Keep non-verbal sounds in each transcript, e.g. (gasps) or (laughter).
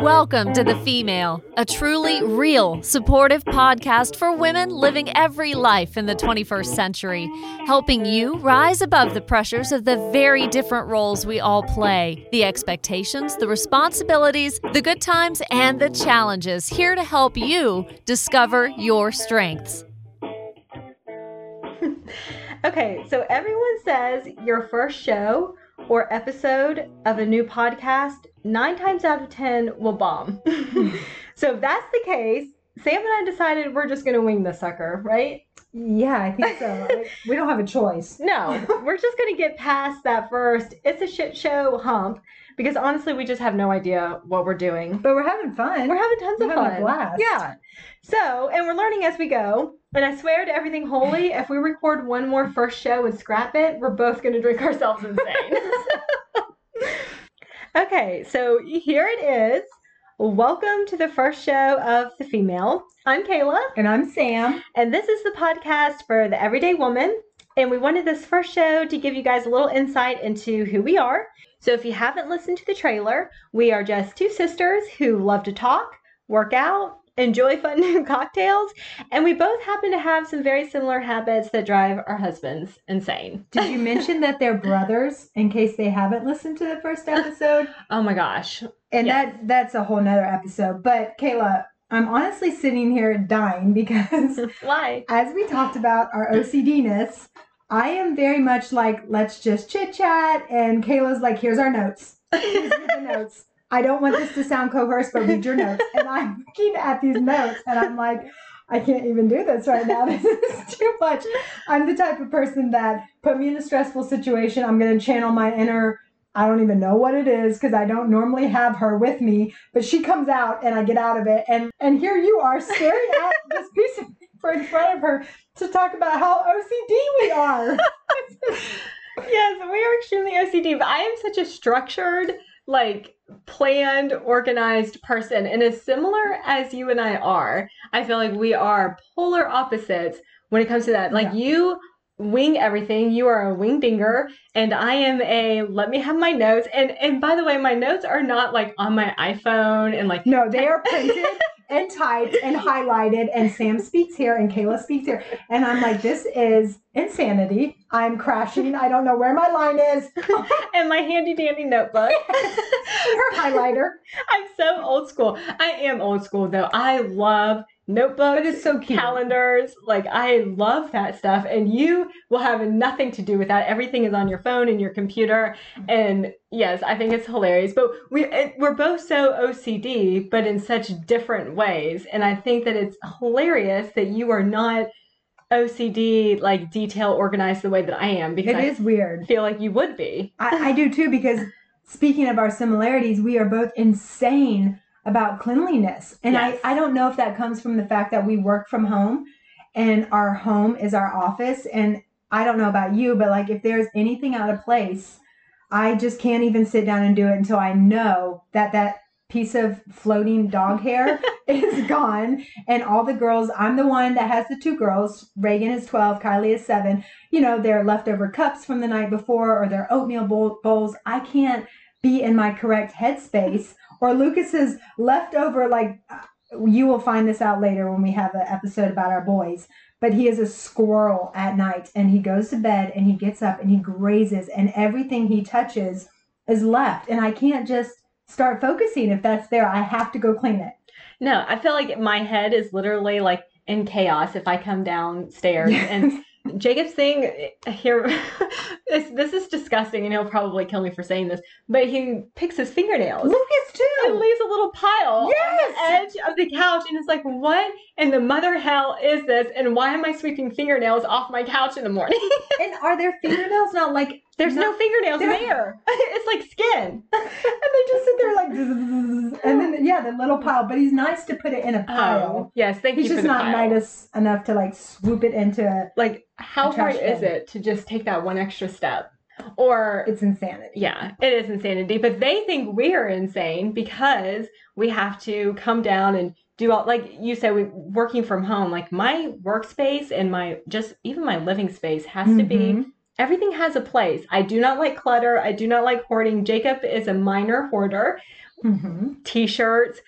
Welcome to The Female, a truly real, supportive podcast for women living every life in the 21st century, helping you rise above the pressures of the very different roles we all play the expectations, the responsibilities, the good times, and the challenges, here to help you discover your strengths. (laughs) okay, so everyone says your first show or episode of a new podcast, nine times out of 10 will bomb. (laughs) so if that's the case, Sam and I decided we're just going to wing the sucker, right? Yeah, I think so. we don't have a choice. (laughs) No, we're just going to get past that first. It's a shit show hump because honestly, we just have no idea what we're doing. But we're having fun. We're having tons we're of having fun. A blast. Yeah. So, and we're learning as we go. And I swear to everything holy, if we record one more first show and scrap it, we're both going to drink ourselves insane. (laughs) okay, so here it is. Welcome to the first show of The Female. I'm Kayla. And I'm Sam. And this is the podcast for the everyday woman. And we wanted this first show to give you guys a little insight into who we are. So if you haven't listened to the trailer, we are just two sisters who love to talk, work out, enjoy fun new (laughs) cocktails, and we both happen to have some very similar habits that drive our husbands insane. (laughs) Did you mention that they're brothers in case they haven't listened to the first episode? (laughs) Oh my gosh. And Yes. that that's a whole nother episode. But Kayla, I'm honestly sitting here dying because Why? as we talked about our OCDness, I am very much like, let's just chit chat. And Kayla's like, here's our notes. Here's the notes. I don't want this to sound coerced, but read your notes. (laughs) And I'm looking at these notes and I'm like, I can't even do this right now. (laughs) This is too much. I'm the type of person that put me in a stressful situation. I'm going to channel my inner, I don't even know what it is because I don't normally have her with me, but she comes out and I get out of it. And, and here you are staring at (laughs) this piece of paper in front of her to talk about how OCD we are. Yes, we are extremely OCD, but I am such a structured, like planned, organized person. And as similar as you and I are, I feel like we are polar opposites when it comes to that. Like Yeah. you wing everything, you are a wing dinger, and I am a let me have my notes. And and by the way, my notes are not like on my iPhone and like No, they are printed (laughs) and typed and highlighted, and Sam speaks here and Kayla speaks here. And I'm like, this is insanity. I'm crashing. I don't know where my line is. (laughs) and my handy dandy notebook. (laughs) Her highlighter. I'm so old school. I am old school though. I love notebooks. But it's so cute. Calendars. Like I love that stuff. And you will have nothing to do with that. Everything is on your phone and your computer. And yes, I think it's hilarious. But we we're both so OCD, but in such different ways. And I think that it's hilarious that you are not OCD like detail organized the way that I am because it is I weird. feel like you would be. I, I do too, because speaking of our similarities, we are both insane about cleanliness. And Yes. I, I don't know if that comes from the fact that we work from home and our home is our office. And I don't know about you, but like if there's anything out of place, I just can't even sit down and do it until I know that that piece of floating dog hair (laughs) is gone and all the girls i'm the one that has the two girls reagan is 12 kylie is 7 you know their leftover cups from the night before or their oatmeal bowl, bowls i can't be in my correct headspace or lucas's leftover like uh, you will find this out later when we have an episode about our boys but he is a squirrel at night and he goes to bed and he gets up and he grazes and everything he touches is left and i can't just start focusing if that's there. I have to go clean it. No, I feel like my head is literally like in chaos if I come downstairs and (laughs) Jacob's thing here this, this is disgusting and he'll probably kill me for saying this, but he picks his fingernails lucas too And leaves a little pile Yes! on the edge of the couch and it's like, what in the mother hell is this? And why am I sweeping fingernails off my couch in the morning? (laughs) and are their fingernails not like There's no, No, fingernails they're- there. (laughs) it's like skin. (laughs) and they just sit there like and then yeah the little pile but he's nice to put it in a pile Oh, yes, thank he's you He's just not pile. nice enough to like swoop it into Like, how A hard is it to just take that one extra step? Or it's insanity Yeah, it is insanity. But they think we're insane because we have to come down and do all like you said, we working from home. Like my workspace and my just even my living space has to be Mhm. Everything has a place. I do not like clutter. I do not like hoarding. Jacob is a minor hoarder. hmm T-shirts,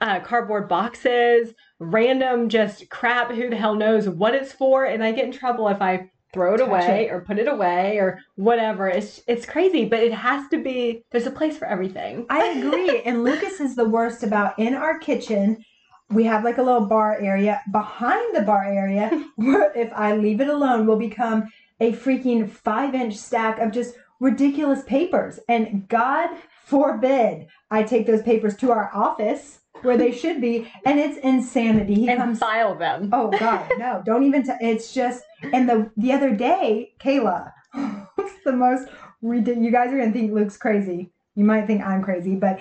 uh, cardboard boxes, random just crap. Who the hell knows what it's for? And I get in trouble if I throw it Touch away it. or put it away or whatever. It's it's crazy, but it has to be. There's a place for everything. (laughs) I agree. and Lucas is the worst about in our kitchen. We have like a little bar area. Behind the bar area, (laughs) where if I leave it alone, will become a freaking five inch stack of just ridiculous papers. And God forbid I take those papers to our office where they should be. And it's insanity. He and comes file them. Oh God, no! Don't even. T- it's just. And the the other day, Kayla, (gasps) the most. You guys are gonna think Luke's crazy. You might think I'm crazy, but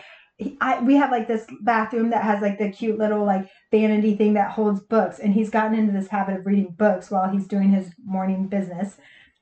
I we have like this bathroom that has like the cute little like vanity thing that holds books, and he's gotten into this habit of reading books while he's doing his morning business.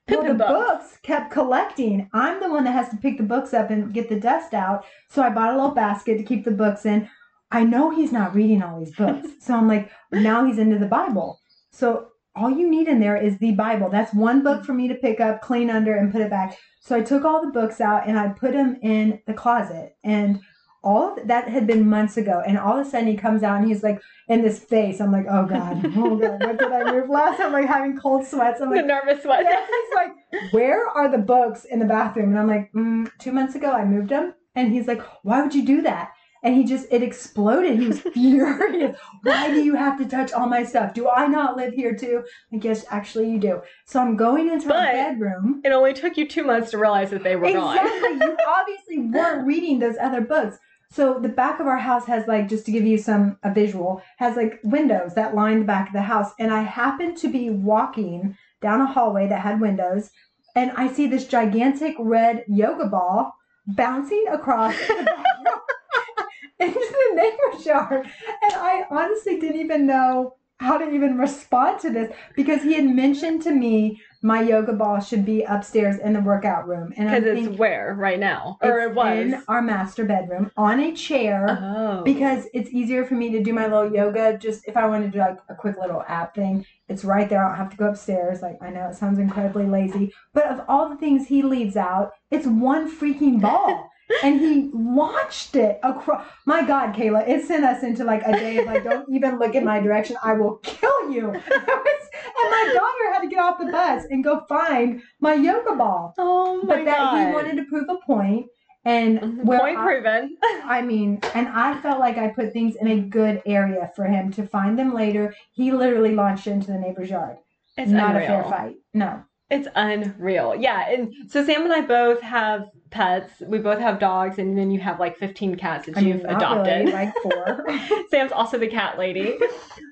Well, the books. books kept collecting. I'm the one that has to pick the books up and get the dust out. So I bought a little basket to keep the books in. I know he's not reading all these books. (laughs) So I'm like, now he's into the Bible. So all you need in there is the Bible. That's one book for me to pick up, clean under, and put it back. So I took all the books out and I put them in the closet. And all of that had been months ago. And all of a sudden he comes out and he's like in this face. I'm like, oh God, (laughs) oh God, what did I move last? I'm like having cold sweats. I'm The like, nervous sweat. Yes, he's like, where are the books in the bathroom? And I'm like, mm, two months ago I moved them. And he's like, why would you do that? And he just, it exploded. He was (laughs) furious. Why do you have to touch all my stuff? Do I not live here too? I guess actually you do. So I'm going into But- my bedroom. It only took you two months to realize that they were gone. Exactly. you (laughs) obviously weren't reading those other books. So the back of our house has like just to give you some a visual has like windows that line the back of the house and I happened to be walking down a hallway that had windows and I see this gigantic red yoga ball bouncing across the (laughs) (laughs) into the neighbor's yard and I honestly didn't even know how to even respond to this because he had mentioned to me my yoga ball should be upstairs in the workout room and Because it's where right now, or it was. in our master bedroom on a chair oh. because it's easier for me to do my little yoga. Just if I want to do like a quick little app thing, it's right there. I don't have to go upstairs. Like I know it sounds incredibly lazy, but of all the things he leaves out, it's one freaking ball. And he launched it across. My God, Kayla, it sent us into like a day of like, don't (laughs) even look in my direction. I will kill you. (laughs) Was- and my daughter had to get off the bus and go find my yoga ball. oh my But that god. he wanted to prove a point, and mhm. where Point I- proven. (laughs) I mean, and I felt like I put things in a good area for him to find them later. He literally launched into the neighbor's yard. It's Not unreal. a fair fight. No. It's unreal. Yeah. And so Sam and I both have pets. We both have dogs, and then you have like 15 cats that I mean, you've adopted. really, like four. (laughs) Sam's also the cat lady.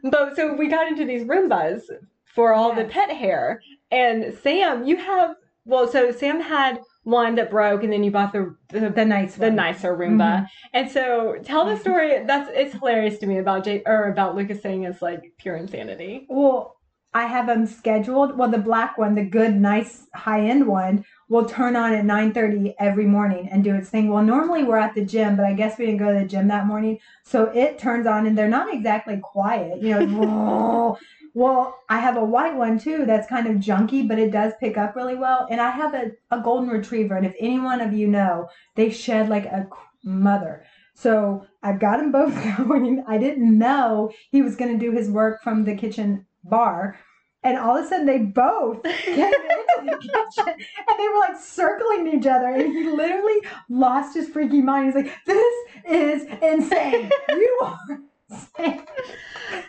but so we got into these Roombas for all the pet hair. And Sam, you have well, so Sam had one that broke, and then you bought the the, the nice the nicer Roomba. Mm-hmm. And so tell the mm-hmm. story. That's it's hilarious to me about Jay or about Lucas saying it's like pure insanity. Well, I have them scheduled. Well, the black one, the good, nice, high-end one, will turn on at 9:30 every morning and do its thing. Well, normally we're at the gym, but I guess we didn't go to the gym that morning, so it turns on, and they're not exactly quiet. You know, (laughs) well, I have a white one too that's kind of junky, but it does pick up really well. And I have a, a golden retriever, and if any one of you know, they shed like a mother. So I've got them both (laughs) going. I didn't know he was going to do his work from the kitchen bar. And all of a sudden, they both (laughs) came into the kitchen and they were like circling each other. And he literally lost his freaky mind. He's like, This is insane. You are insane.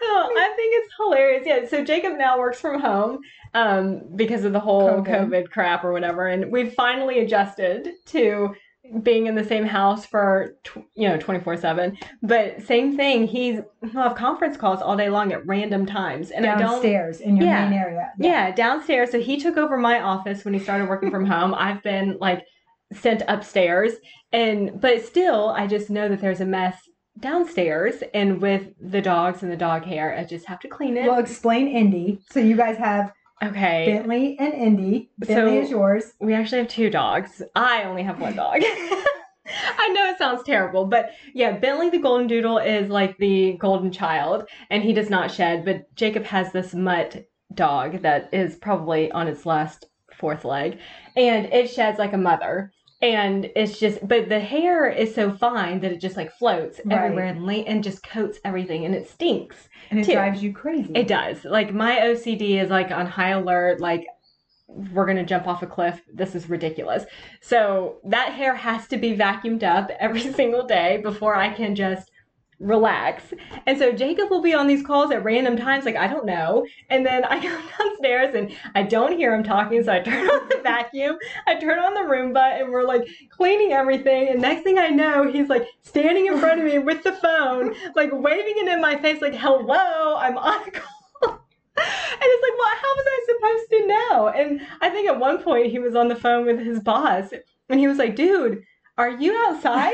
Oh, I think it's hilarious. Yeah. So Jacob now works from home um, because of the whole COVID. COVID. crap or whatever, and we've finally adjusted to being in the same house for you know 24 7 but same thing he's he'll have conference calls all day long at random times and i don't Downstairs in your Yeah. main area. yeah downstairs so he took over my office when he started working from home i've been like sent upstairs and but still i just know that there's a mess downstairs and with the dogs and the dog hair i just have to clean it Well, explain Indy. So you guys have okay Bentley and Indy. Bentley So- is yours. we actually have two dogs i only have one dog (laughs) (laughs) I know it sounds terrible, but yeah, Bentley the Golden Doodle is like the golden child, and he does not shed. But Jacob has this mutt dog that is probably on its last fourth leg, and it sheds like a mother. And it's just, but the hair is so fine that it just like floats Right. everywhere and, la- and just coats everything, and it stinks. And it too. drives you crazy. It does. Like my OCD is like on high alert. Like we're gonna jump off a cliff. This is ridiculous. So that hair has to be vacuumed up (laughs) every single day before I can just relax. And so Jacob will be on these calls at random times, like I don't know. And then I (laughs) go downstairs and I don't hear him talking, so I turn on the vacuum, I turn on the Roomba, and we're like cleaning everything. And next thing I know, he's like standing in front of me with the phone, like waving it in my face, like "Hello, I'm on a call." (laughs) And it's like, well, how was I supposed to know? And I think at one point he was on the phone with his boss, and he was like, "Dude, are you outside?"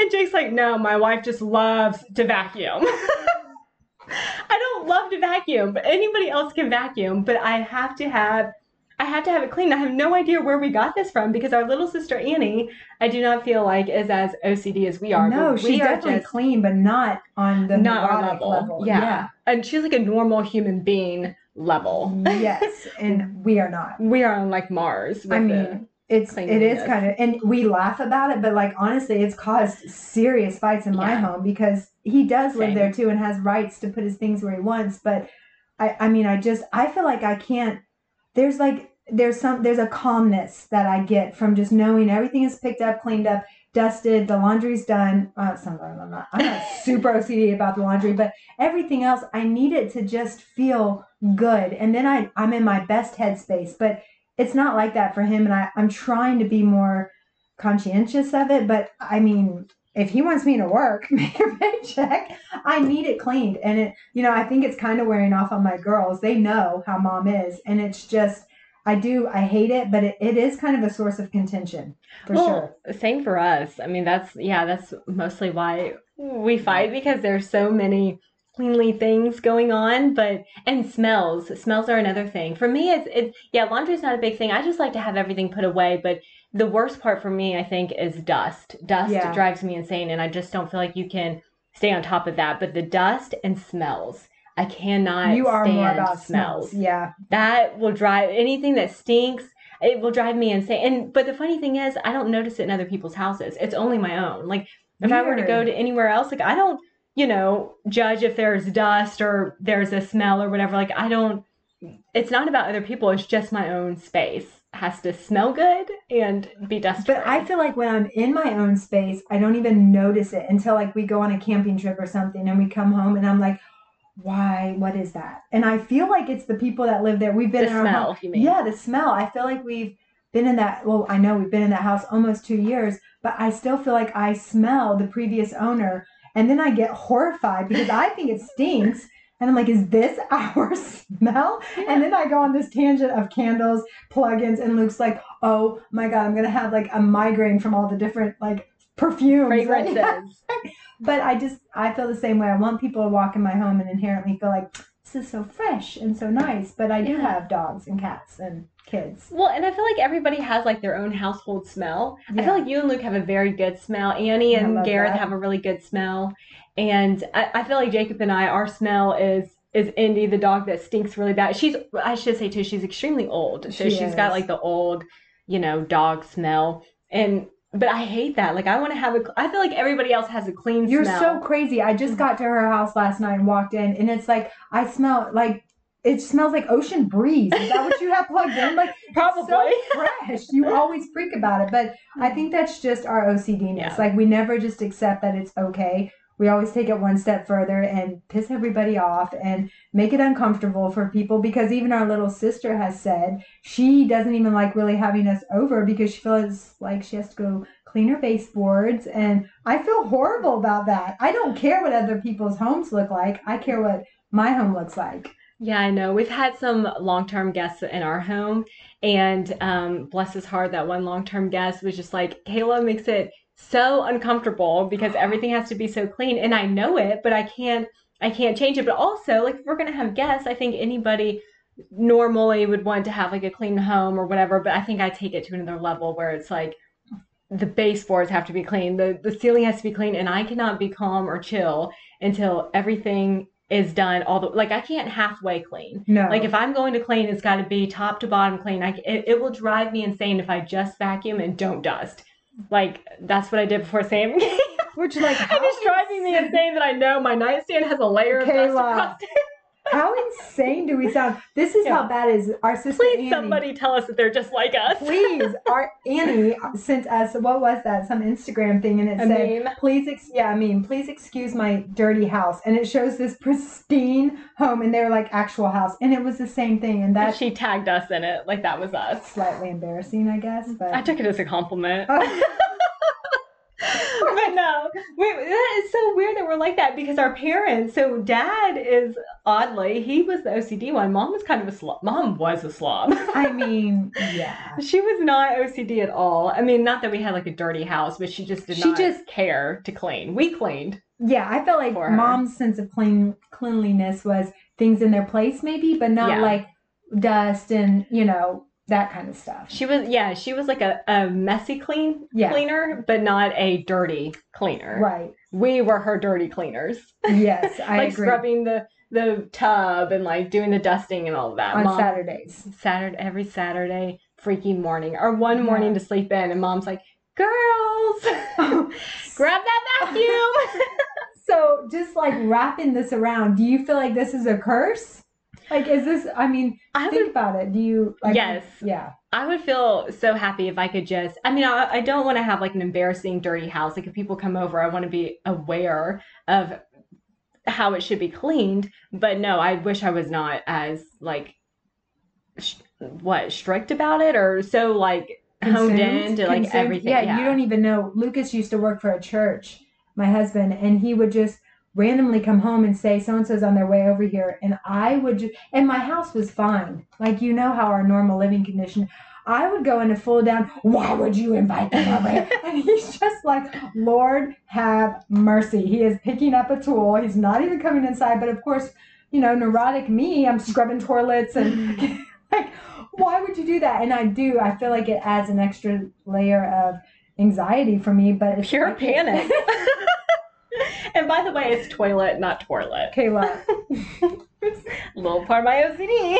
And Jake's like, no, my wife just loves to vacuum. (laughs) I don't love to vacuum, but anybody else can vacuum, but I have to have I have to have it clean. I have no idea where we got this from because our little sister Annie, I do not feel like is as OCD as we are. no, she's definitely just clean, but not on the not our neurotic level. Yeah. Yeah. And she's like a normal human being level. yes, and we are not. (laughs) We are on like Mars. With I mean, it's it is kind of, and we laugh about it, but like honestly, it's caused serious fights in my home because he does live there too and has rights to put his things where he wants. But I, I mean, I just I feel like I can't. There's like there's some there's a calmness that I get from just knowing everything is picked up, cleaned up, dusted, the laundry's done. Uh, sometimes I'm not I'm not (laughs) super OCD about the laundry, but everything else I need it to just feel good, and then I I'm in my best headspace, but it's not like that for him and I, i'm trying to be more conscientious of it but i mean if he wants me to work (laughs) make a paycheck i need it cleaned and it you know i think it's kind of wearing off on my girls. They know how mom is and it's just i do i hate it but it, it is kind of a source of contention for well, sure. Same for us. I mean, that's yeah, that's mostly why we fight because there's so many cleanly things going on, but and smells. Smells are another thing. For me, it's it's yeah, laundry's not a big thing. I just like to have everything put away, but the worst part for me, I think, is dust. Dust Yeah. drives me insane, and I just don't feel like you can stay on top of that. But the dust and smells, I cannot. you are more about smells smells yeah that will drive anything that stinks it will drive me insane and but the funny thing is i don't notice it in other people's houses it's only my own like if i were to go to anywhere else like i don't you know judge if there's dust or there's a smell or whatever like i don't it's not about other people it's just my own space has to smell good and be dust But I feel like when I'm in my own space, I don't even notice it until like we go on a camping trip or something and we come home and I'm like, why? What is that? And I feel like it's the people that live there. We've been the in our home. smell you mean Yeah, the smell. I feel like we've been in that. Well, I know we've been in that house almost two years, but I still feel like I smell the previous owner. And then I get horrified because I think it stinks. And I'm like, is this (laughs) our smell? And then I go on this tangent of candles, plugins, and Luke's like, oh my God, I'm going to have like a migraine from all the different like perfumes. (laughs) fragrances But I just, I feel the same way. I want people to walk in my home and inherently feel like, this is so fresh and so nice. But I do Yeah. have dogs and cats and kids. Well, and I feel like everybody has like their own household smell. I feel like you and Luke have a very good smell. Annie and Gareth that. have a really good smell. And I, I feel like Jacob and I, our smell is is Indy, the dog that stinks really bad. She's I should say too, she's extremely old. So She she's got like the old, you know, dog smell. And but I hate that. Like I want to have a I feel like everybody else has a clean smell. You're smell. so crazy. I just mm. got to her house last night and walked in, and it's like, I smell like, it smells like ocean breeze. Is that what you have plugged in? Like, Probably. so fresh. You always freak about it, but I hmm. think that's just our OCDness. Yeah. Like we never just accept that it's okay. We always take it one step further and piss everybody off and make it uncomfortable for people because even our little sister has said she doesn't even like really having us over because she feels like she has to go clean her baseboards and I feel horrible about that. I don't care what other people's homes look like. I care what my home looks like. Yeah, I know. We've had some long-term guests in our home, and um, bless his heart, that one long-term guest was just like, Kayla makes it so uncomfortable because everything has to be so clean, and I know it, but I can't, I can't change it. But also, like, if we're gonna have guests, I think anybody normally would want to have like a clean home or whatever. But I think I take it to another level where it's like the baseboards have to be clean, the the ceiling has to be clean, and I cannot be calm or chill until everything is done all the like I can't halfway clean. No. Like if I'm going to clean, it's got to be top to bottom clean. I, it, it will drive me insane if I just vacuum and don't dust. Like that's what I did before Sam. Which like (laughs) it's driving me insane that I know my nightstand has a layer of dust across it. How insane do we sound? This is how bad is our sister Please, Annie. somebody tell us that they're just like us. Please, (laughs) our Annie sent us what was that? Some Instagram thing, and it A said, meme? "Please, ex- yeah, I mean, please excuse my dirty house." And it shows this pristine home, and they're like actual house, and it was the same thing, and And she tagged us in it, like that was us. slightly embarrassing, I guess. But I took it as a compliment. Oh. (laughs) (laughs) But no, we, that is so weird that we're like that because our parents. So dad is oddly he was the OCD one. Mom was kind of a slob. Mom was a slob. I (laughs) mean, yeah, she was not OCD at all. I mean, not that we had like a dirty house, but she just did She not just- care to clean. We cleaned. yeah. I felt like mom's sense of clean cleanliness was things in their place, maybe, but not Yeah. like dust and you know that kind of stuff. She was yeah. She was like a, a messy clean Yeah. cleaner, but not a dirty cleaner. Right. We were her dirty cleaners. Yes, (laughs) I like agree. scrubbing the the tub and like doing the dusting and all of that. on Mom- Saturdays. Saturday every Saturday freaking morning or one morning Yeah. to sleep in and mom's like, "Girls, (laughs) (laughs) grab that vacuum." So, just like wrapping this around, do you feel like this is a curse? Like, is this? I mean, I think would about it. Do you? Like, Yes. Yeah. I would feel so happy if I could just I mean I, I don't want to have like an embarrassing dirty house like if people come over I want to be aware of how it should be cleaned but no I wish I was not as like sh- what strict about it or so like honed Consumed? into like Consumed? everything Yeah, you don't even know. Lucas used to work for a church, my husband, and he would just randomly come home and say, "So and so's on their way over here," and I would just, and my house was fine. Like you know how our normal living condition. I would go into full down. Why would you invite them over? here?" (laughs) and he's just like, Lord have mercy. He is picking up a tool. He's not even coming inside. But of course, you know, neurotic me. I'm scrubbing toilets and mm-hmm. (laughs) like, why would you do that? And I do. I feel like it adds an extra layer of anxiety for me. But it's pure can't- panic (laughs) (laughs) and by the way it's toilet not toilet. Kayla, (laughs) little part of my OCD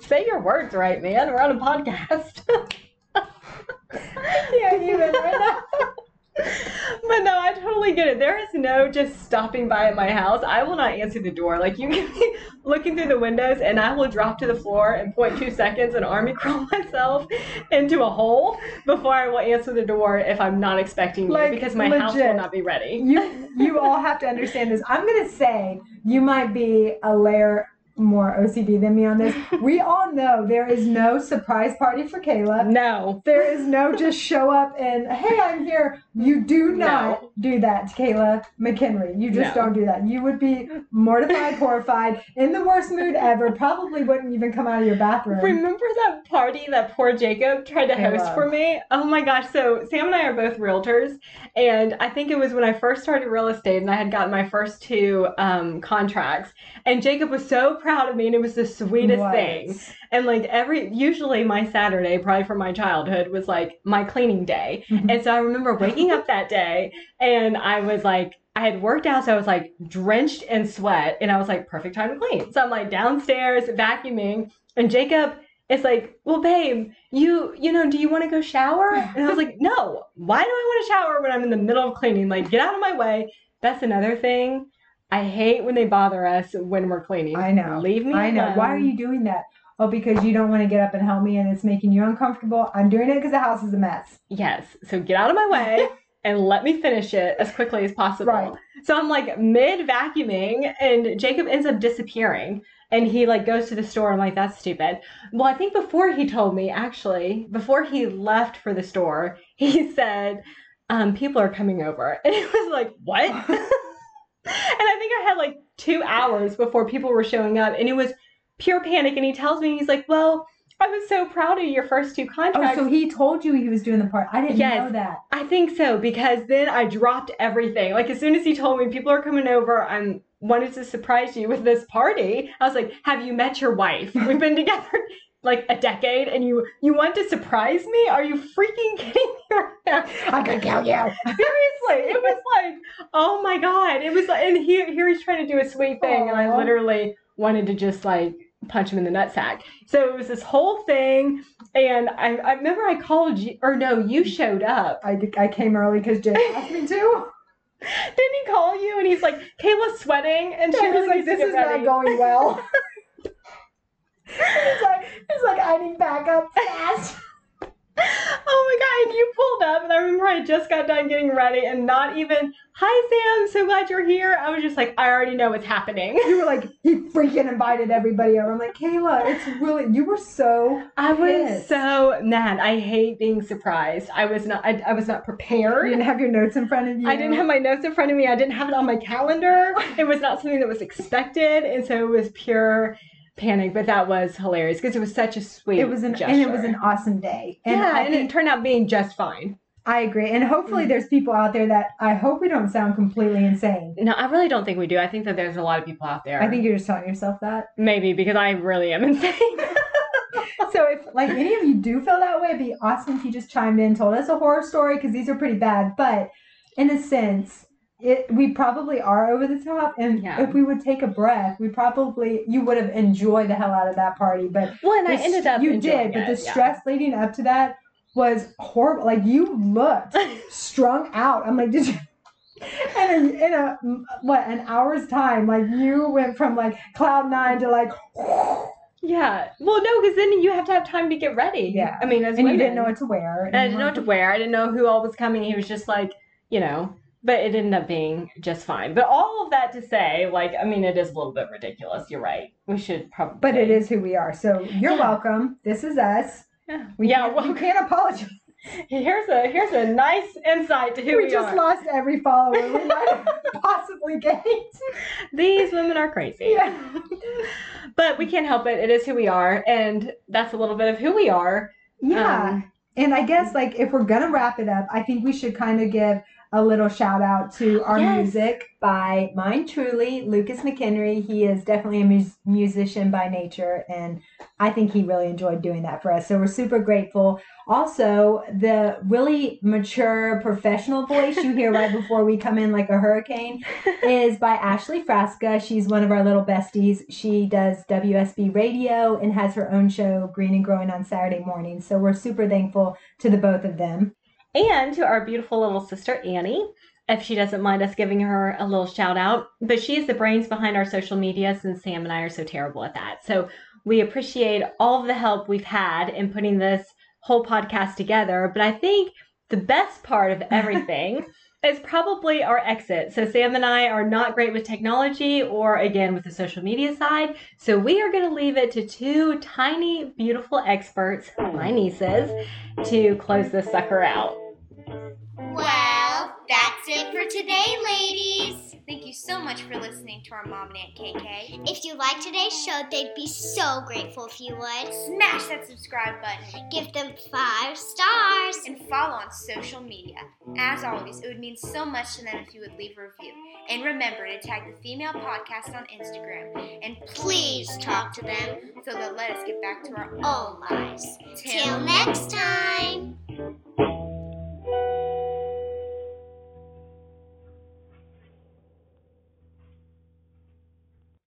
say your words right man. We're on a podcast. (laughs) Yeah, even right now. But no, I totally get it. There is no just stopping by at my house. I will not answer the door. Like you can be (laughs) looking through the windows and I will drop to the floor and point two seconds and army (laughs) crawl myself into a hole before I will answer the door if I'm not expecting you Like, because my house will not be ready. You you (laughs) all have to understand this. I'm gonna say you might be a layer more OCD than me on this. We all know there is no surprise party for Kayla. No. There is no just show up and hey, I'm here. You do not No. do that Kayla McHenry. You just No. don't do that. You would be mortified, (laughs) horrified, in the worst mood ever. Probably wouldn't even come out of your bathroom. Remember that party that poor Jacob tried to Kayla. host for me? Oh my gosh. So, Sam and I are both realtors. And I think it was when I first started real estate and I had gotten my first two um, contracts. And Jacob was so proud of me and it was the sweetest What? thing. And like every, usually my Saturday, probably from my childhood, was like my cleaning day. Mhm. And so I remember waking up that day and I was like, I had worked out, so I was like drenched in sweat, and I was like, perfect time to clean. So I'm like downstairs vacuuming, and Jacob is like, well, babe, you, you know, do you want to go shower? And I was like, no. Why do I want to shower when I'm in the middle of cleaning? Like, get out of my way. That's another thing. I hate when they bother us when we're cleaning. I know. Leave me. I know. Why are you doing that? Oh, because you don't want to get up and help me and it's making you uncomfortable. I'm doing it because the house is a mess. Yes. So get out of my way (laughs) and let me finish it as quickly as possible. Right. So I'm like mid vacuuming and Jacob ends up disappearing. And he like goes to the store. I'm like, that's stupid. Well, I think before he told me, actually, before he left for the store, he (laughs) said, um, people are coming over. (laughs) And it was like, what? and I think I had like two hours before people were showing up. And it was pure panic. And he tells me, he's like, well, I was so proud of your first two contracts. Oh, so he told you he was doing the part. I didn't Yes. know that. I think so because then I dropped everything. Like as soon as he told me people are coming over, I'm wanted to surprise you with this party. I was like, "Have you met your wife? We've been (laughs) together like a decade, and you you want to surprise me? Are you freaking (laughs) kidding me right now?" I could kill you. (laughs) Seriously, it was like, oh my god! It was like, and here here he's trying to do a sweet thing, and I literally wanted to just like punch him in the nutsack. So it was this whole thing, and I, I remember I called you, or no, you showed up. I, I came early because Jay (laughs) asked me to. Didn't he call you? And he's like, Kayla's sweating, and she was like, "This is ready." not going well." (laughs) (laughs) it's like it's like I need backup fast. Oh my god, and you pulled up, and I remember I just got done getting ready, and not even, hi Sam, so glad you're here. I was just like, I already know what's happening. You were like, he freaking invited everybody over. I'm like, Kayla, it's really you were so. I was Pissed. so mad. I hate being surprised. I was not. I, I was not You prepared. didn't have your notes in front of you. I didn't have my notes in front of me. I didn't have it on my calendar. (laughs) It was not something that was expected, and so it was pure panic. But that was hilarious because it was such a sweet. It was an gesture. and it was an awesome day. And yeah, I and think it turned out being just fine. I agree. And hopefully Mm. there's people out there that I hope we don't sound completely insane. No, I really don't think we do. I think that there's a lot of people out there. I think you're just telling yourself that. maybe because I really am insane. (laughs) So if like any of you do feel that way, it'd be awesome if you just chimed in, told us a horror story because these are pretty bad. But in a sense, it we probably are over the top, and Yeah. if we would take a breath, we probably you would have enjoyed the hell out of that party. But well, and I ended up you did, but the it, yeah. stress leading up to that was horrible. Like you looked (laughs) strung out. I'm like, did you? In a, in a what an hour's time, like you went from like cloud nine to like, Yeah. Well, no, because then you have to have time to get ready. Yeah. I mean, as and you didn't know what to wear. And I didn't know what to wear. I didn't know who all was coming. He was just like, you know, but it ended up being just fine. But all of that to say, like, I mean, it is a little bit ridiculous. You're right. We should probably. But it is who we are. So you're Yeah. welcome. This is us. Yeah. We yeah. can't, Well, you can't apologize. here's a here's a nice insight to who we, we just are. lost every follower we might (laughs) have possibly gained. These women are crazy. Yeah. But we can't help it. It is who we are, and that's a little bit of who we are. Yeah. Um, and I guess like if we're gonna wrap it up, I think we should kind of give a little shout out to our Yes. music by mine truly, Lucas McHenry. He is definitely a mus- musician by nature, and I think he really enjoyed doing that for us. So we're super grateful. Also, the really mature professional voice you hear right before we come in like a hurricane (laughs) is by Ashley Frasca. She's one of our little besties. She does WSB radio and has her own show, Green and Growing, on Saturday mornings. So we're super thankful to the both of them. And to our beautiful little sister Annie, if she doesn't mind us giving her a little shout out. But she is the brains behind our social media since Sam and I are so terrible at that. So we appreciate all of the help we've had in putting this whole podcast together. But I think the best part of (laughs) everything is probably our exit. So Sam and I are not great with technology or again with the social media side. So we are going to leave it to two tiny, beautiful experts, my nieces, to close this sucker out. Well, that's it for today, ladies. Thank you so much for listening to our mom and Aunt KK. If you like today's show, they'd be so grateful if you would. Smash that subscribe button Give them five stars. and follow on social media. As always, it would mean so much to them if you would leave a review. And remember to tag the female podcast on Instagram. And Please talk to them. so they'll let us get back to our own lives. Till Till next time.